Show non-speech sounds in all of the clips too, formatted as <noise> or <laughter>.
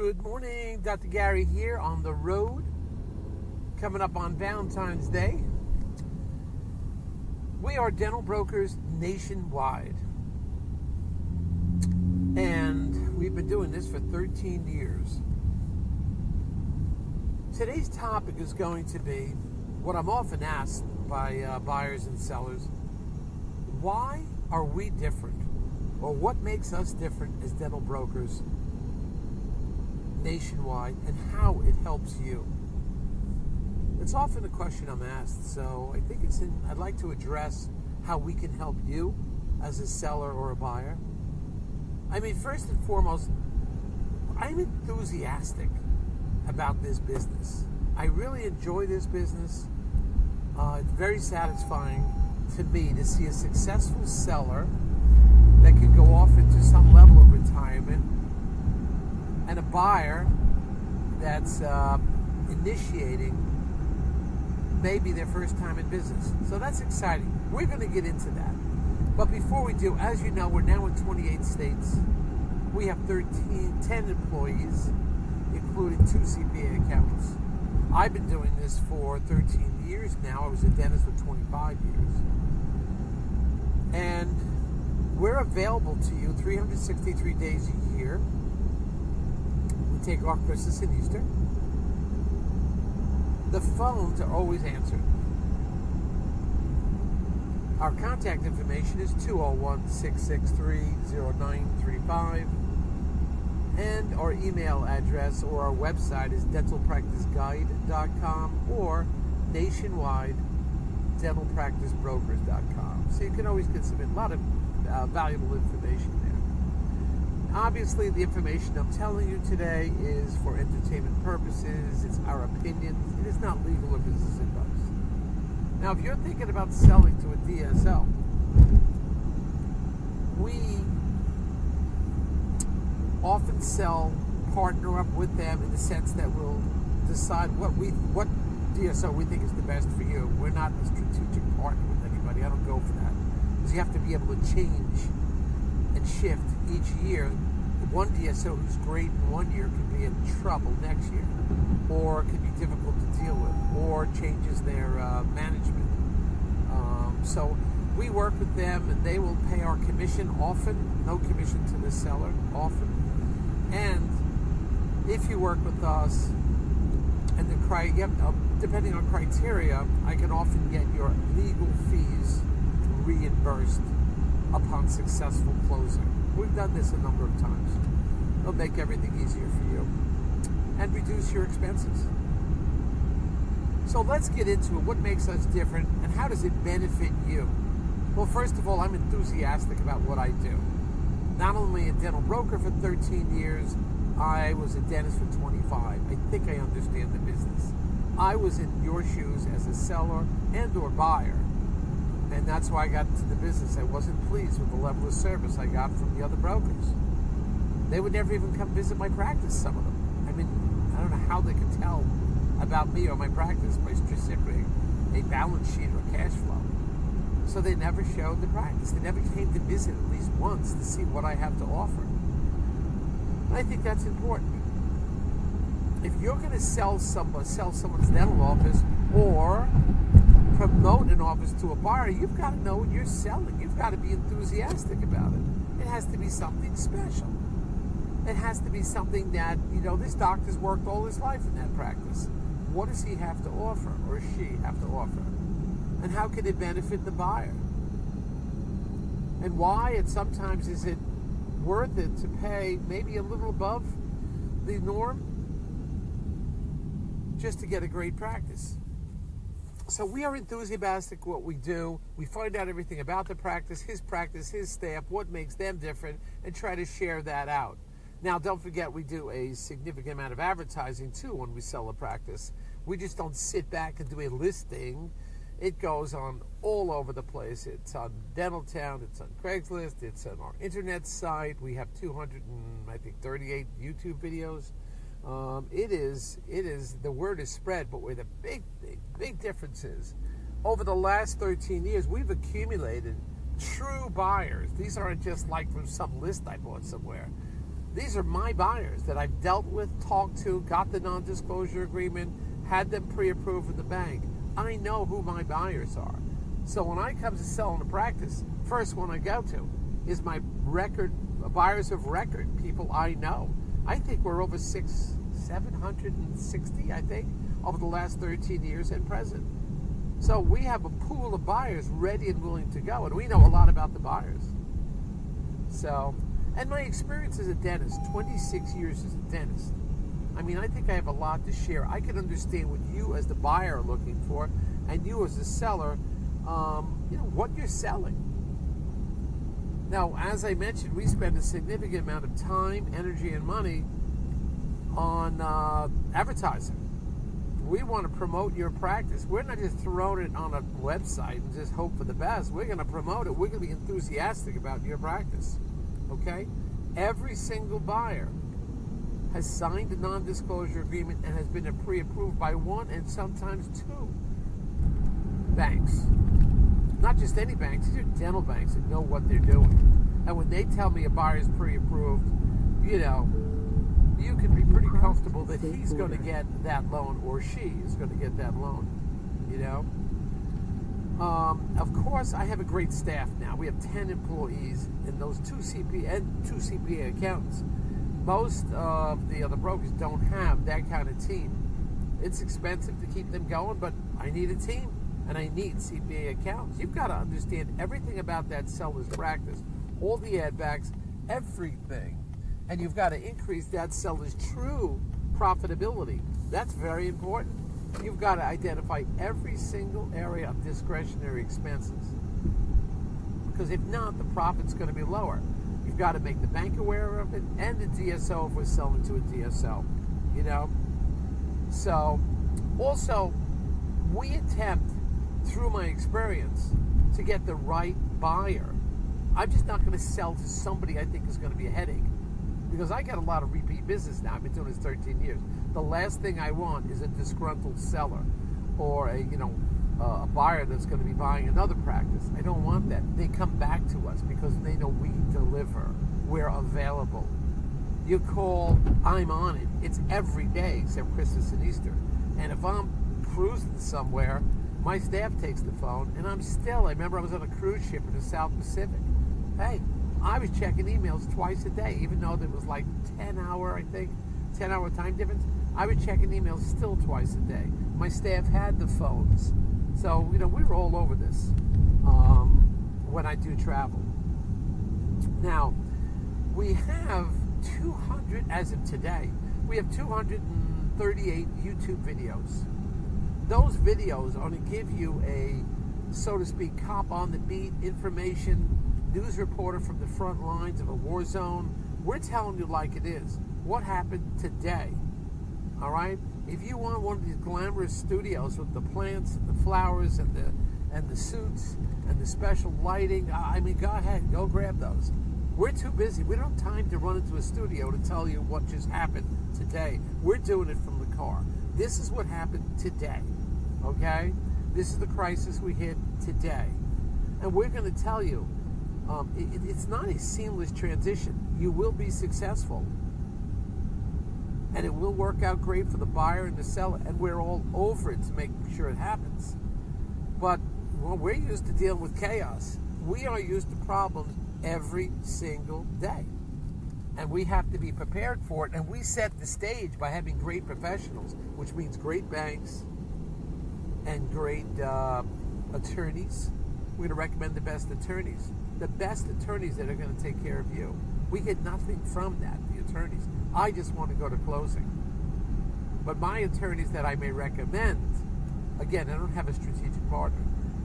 Good morning, Dr. Gary here on the road, coming up on Valentine's Day. We are dental brokers nationwide, and we've been doing this for 13 years. Today's topic is going to be what I'm often asked by uh, buyers and sellers why are we different? Or what makes us different as dental brokers nationwide and how it helps you? It's often a question I'm asked, so I think it's in, I'd like to address how we can help you as a seller or a buyer. I mean, first and foremost, I'm enthusiastic about this business. I really enjoy this business. Uh, it's very satisfying to me to see a successful seller that can go off into some level of retirement and a buyer that's uh, initiating maybe their first time in business. So that's exciting. We're going to get into that. But before we do, as you know, we're now in 28 states. We have 13, 10 employees, including two CPA accountants. I've been doing this for 13 years now. I was a dentist for 25 years. And we're available to you 363 days a year. Take off Christmas and Easter. The phones are always answered. Our contact information is 201 663 0935. And our email address or our website is dentalpracticeguide.com or nationwide dentalpracticebrokers.com. So you can always get some a lot of uh, valuable information there. Obviously, the information I'm telling you today is for entertainment purposes. It's our opinions. It is not legal or business advice. Now, if you're thinking about selling to a DSO, we often sell, partner up with them in the sense that we'll decide what we what DSO we think is the best for you. We're not a strategic partner with anybody. I don't go for that because you have to be able to change and shift each year. One DSO who's great in one year could be in trouble next year, or could be difficult to deal with, or changes their uh, management. Um, so we work with them, and they will pay our commission often, no commission to the seller often. And if you work with us, and the cri- depending on criteria, I can often get your legal fees reimbursed upon successful closing. We've done this a number of times. It'll make everything easier for you and reduce your expenses. So let's get into it. What makes us different and how does it benefit you? Well, first of all, I'm enthusiastic about what I do. Not only a dental broker for 13 years, I was a dentist for 25. I think I understand the business. I was in your shoes as a seller and or buyer and that's why I got into the business. I wasn't pleased with the level of service I got from the other brokers. They would never even come visit my practice, some of them. I mean, I don't know how they could tell about me or my practice by specifically a balance sheet or cash flow. So they never showed the practice. They never came to visit at least once to see what I have to offer. And I think that's important. If you're going to sell someone, sell someone's dental office or promote an office to a buyer, you've got to know what you're selling. You've got to be enthusiastic about it. It has to be something special. It has to be something that, you know, this doctor's worked all his life in that practice. What does he have to offer, or she have to offer? And how can it benefit the buyer? And why, and sometimes is it worth it to pay maybe a little above the norm just to get a great practice? So we are enthusiastic what we do. We find out everything about the practice, his practice, his staff, what makes them different, and try to share that out. Now, don't forget we do a significant amount of advertising too when we sell a practice. We just don't sit back and do a listing. It goes on all over the place. It's on Dental Town, it's on Craigslist, it's on our internet site. We have 200 and I think 38 YouTube videos. Um, it is, it is, the word is spread, but where the big, big, big difference is, over the last 13 years, we've accumulated true buyers. These aren't just like from some list I bought somewhere. These are my buyers that I've dealt with, talked to, got the non disclosure agreement, had them pre approved with the bank. I know who my buyers are. So when I come to sell in a practice, first one I go to is my record buyers of record, people I know. I think we're over six, 760, I think, over the last 13 years and present. So we have a pool of buyers ready and willing to go, and we know a lot about the buyers. So, and my experience as a dentist, 26 years as a dentist, I mean, I think I have a lot to share. I can understand what you as the buyer are looking for, and you as the seller, um, you know, what you're selling. Now, as I mentioned, we spend a significant amount of time, energy, and money on uh, advertising. We want to promote your practice. We're not just throwing it on a website and just hope for the best. We're going to promote it. We're going to be enthusiastic about your practice. Okay? Every single buyer has signed a non disclosure agreement and has been pre approved by one and sometimes two banks. Not just any banks, these are dental banks that know what they're doing. And when they tell me a buyer is pre approved, you know, you can be pretty comfortable that he's going to get that loan or she is going to get that loan, you know. Um, of course, I have a great staff now. We have 10 employees and those two CPA and two CPA accountants. Most of the other brokers don't have that kind of team. It's expensive to keep them going, but I need a team and I need CPA accountants. You've got to understand everything about that seller's practice, all the ad backs, everything and you've got to increase that seller's true profitability. That's very important. You've got to identify every single area of discretionary expenses. Because if not, the profit's going to be lower. You've got to make the bank aware of it and the DSO if we're selling to a DSO. You know? So, also, we attempt, through my experience, to get the right buyer. I'm just not going to sell to somebody I think is going to be a headache because I get a lot of repeat business now. I've been doing this 13 years. The last thing I want is a disgruntled seller or a you know a buyer that's going to be buying another practice. I don't want that. They come back to us because they know we deliver. We're available. You call, I'm on it. It's every day except Christmas and Easter. And if I'm cruising somewhere, my staff takes the phone, and I'm still. I remember I was on a cruise ship in the South Pacific. Hey, I was checking emails twice a day, even though there was like 10 hour, I think, 10 hour time difference. I was checking emails still twice a day. My staff had the phones. So, you know, we were all over this um, when I do travel. Now, we have 200, as of today, we have 238 YouTube videos. Those videos are going to give you a, so to speak, cop on the beat information news reporter from the front lines of a war zone. We're telling you like it is. What happened today? All right? If you want one of these glamorous studios with the plants and the flowers and the and the suits and the special lighting, I mean, go ahead, go grab those. We're too busy. We don't have time to run into a studio to tell you what just happened today. We're doing it from the car. This is what happened today. Okay? This is the crisis we hit today. And we're going to tell you um, it, it's not a seamless transition. You will be successful. And it will work out great for the buyer and the seller. And we're all over it to make sure it happens. But well, we're used to dealing with chaos. We are used to problems every single day. And we have to be prepared for it. And we set the stage by having great professionals, which means great banks and great uh, attorneys. We're going to recommend the best attorneys the best attorneys that are going to take care of you. We get nothing from that, the attorneys. I just want to go to closing. But my attorneys that I may recommend, again, I don't have a strategic partner.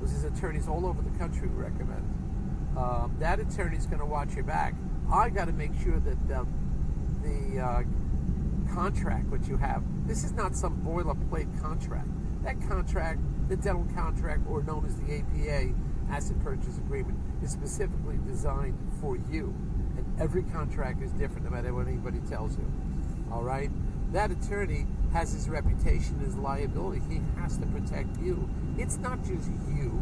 This is attorneys all over the country we recommend. Um, that attorney's going to watch your back. I got to make sure that the, the uh, contract which you have, this is not some boilerplate contract. That contract, the dental contract, or known as the APA, asset purchase agreement, is specifically designed for you. And every contract is different no matter what anybody tells you. All right? That attorney has his reputation, his liability. He has to protect you. It's not just you,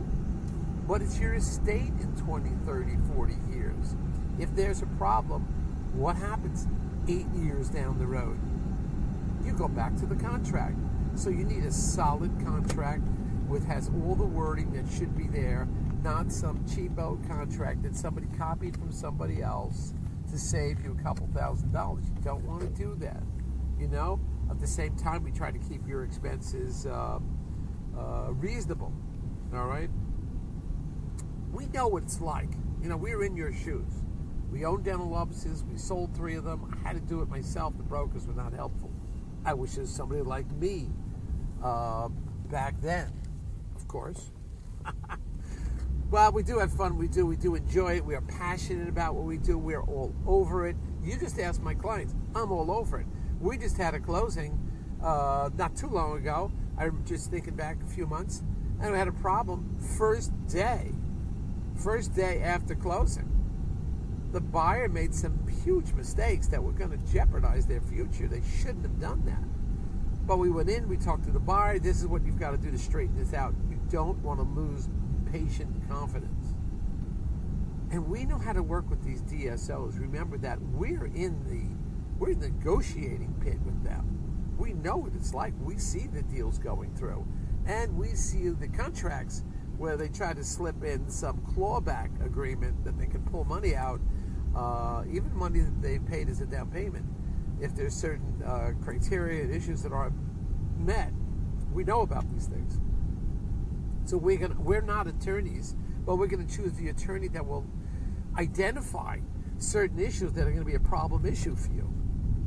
but it's your estate in 20, 30, 40 years. If there's a problem, what happens? eight years down the road. You go back to the contract. So you need a solid contract with has all the wording that should be there, not some cheapo contract that somebody copied from somebody else to save you a couple thousand dollars. You don't want to do that. You know. At the same time, we try to keep your expenses uh, uh, reasonable. All right. We know what it's like. You know, we're in your shoes. We own dental offices. We sold three of them. I had to do it myself. The brokers were not helpful. I wish there was somebody like me uh, back then, of course. <laughs> well, we do have fun. We do. We do enjoy it. We are passionate about what we do. We're all over it. You just ask my clients. I'm all over it. We just had a closing uh, not too long ago. I'm just thinking back a few months, and we had a problem first day. First day after closing the buyer made some huge mistakes that were going to jeopardize their future. They shouldn't have done that. But we went in, we talked to the buyer. This is what you've got to do to straighten this out. You don't want to lose patient confidence. And we know how to work with these DSOs. Remember that we're in the we're negotiating pit with them. We know what it's like. We see the deals going through. And we see the contracts where they try to slip in some clawback agreement that they can pull money out uh, even money that they paid as a down payment, if there's certain uh, criteria and issues that aren't met, we know about these things. So we're gonna we're not attorneys, but we're gonna choose the attorney that will identify certain issues that are going to be a problem issue for you.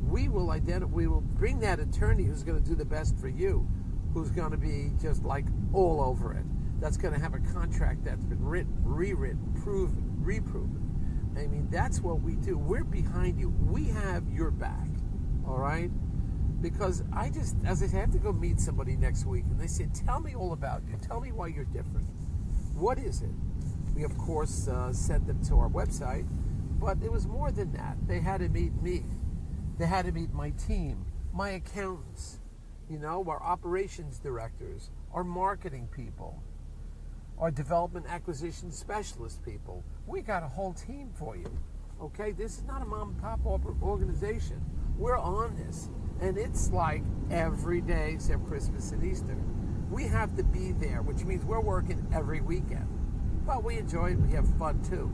We will identify. We will bring that attorney who's going to do the best for you, who's going to be just like all over it. That's going to have a contract that's been written, rewritten, proven, reproven I mean, that's what we do. We're behind you. We have your back. All right? Because I just, as I said, I have to go meet somebody next week, and they said, Tell me all about you. Tell me why you're different. What is it? We, of course, uh, sent them to our website, but it was more than that. They had to meet me, they had to meet my team, my accountants, you know, our operations directors, our marketing people our development acquisition specialist people. We got a whole team for you. Okay, this is not a mom and pop organization. We're on this, and it's like every day except Christmas and Easter. We have to be there, which means we're working every weekend. But we enjoy it. We have fun too.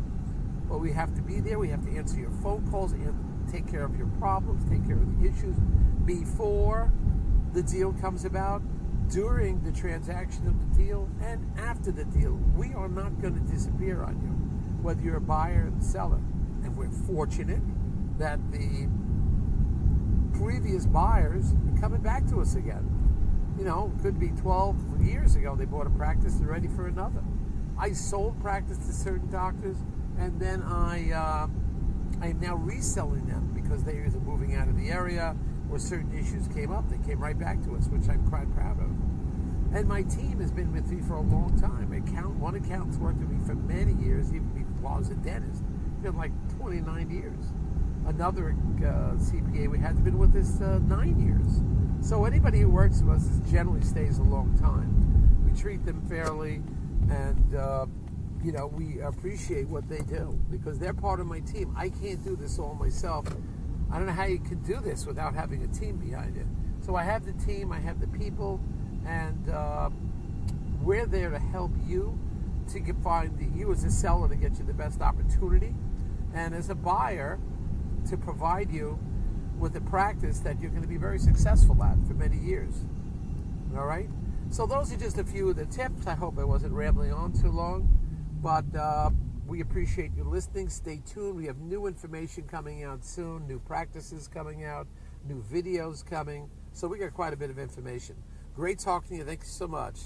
But we have to be there. We have to answer your phone calls and take care of your problems, take care of the issues before the deal comes about during the transaction of the deal and after the deal. We are not going to disappear on you, whether you're a buyer or a seller. And we're fortunate that the previous buyers coming back to us again. You know, could be 12 years ago they bought a practice and ready for another. I sold practice to certain doctors, and then I uh, I am now reselling them because they're either moving out of the area or certain issues came up, they came right back to us, which I'm quite proud of. And my team has been with me for a long time. Account, one accountant's worked with me for many years, even while I was a dentist. It's been like 29 years. Another uh, CPA we had been with us uh, nine years. So anybody who works with us generally stays a long time. We treat them fairly, and uh, you know we appreciate what they do because they're part of my team. I can't do this all myself. I don't know how you can do this without having a team behind it. So I have the team, I have the people, and uh, we're there to help you to find the, you as a seller to get you the best opportunity, and as a buyer to provide you with a practice that you're going to be very successful at for many years. All right. So those are just a few of the tips. I hope I wasn't rambling on too long, but. Uh, we appreciate you listening. Stay tuned. We have new information coming out soon, new practices coming out, new videos coming. So we got quite a bit of information. Great talking to you. Thank you so much.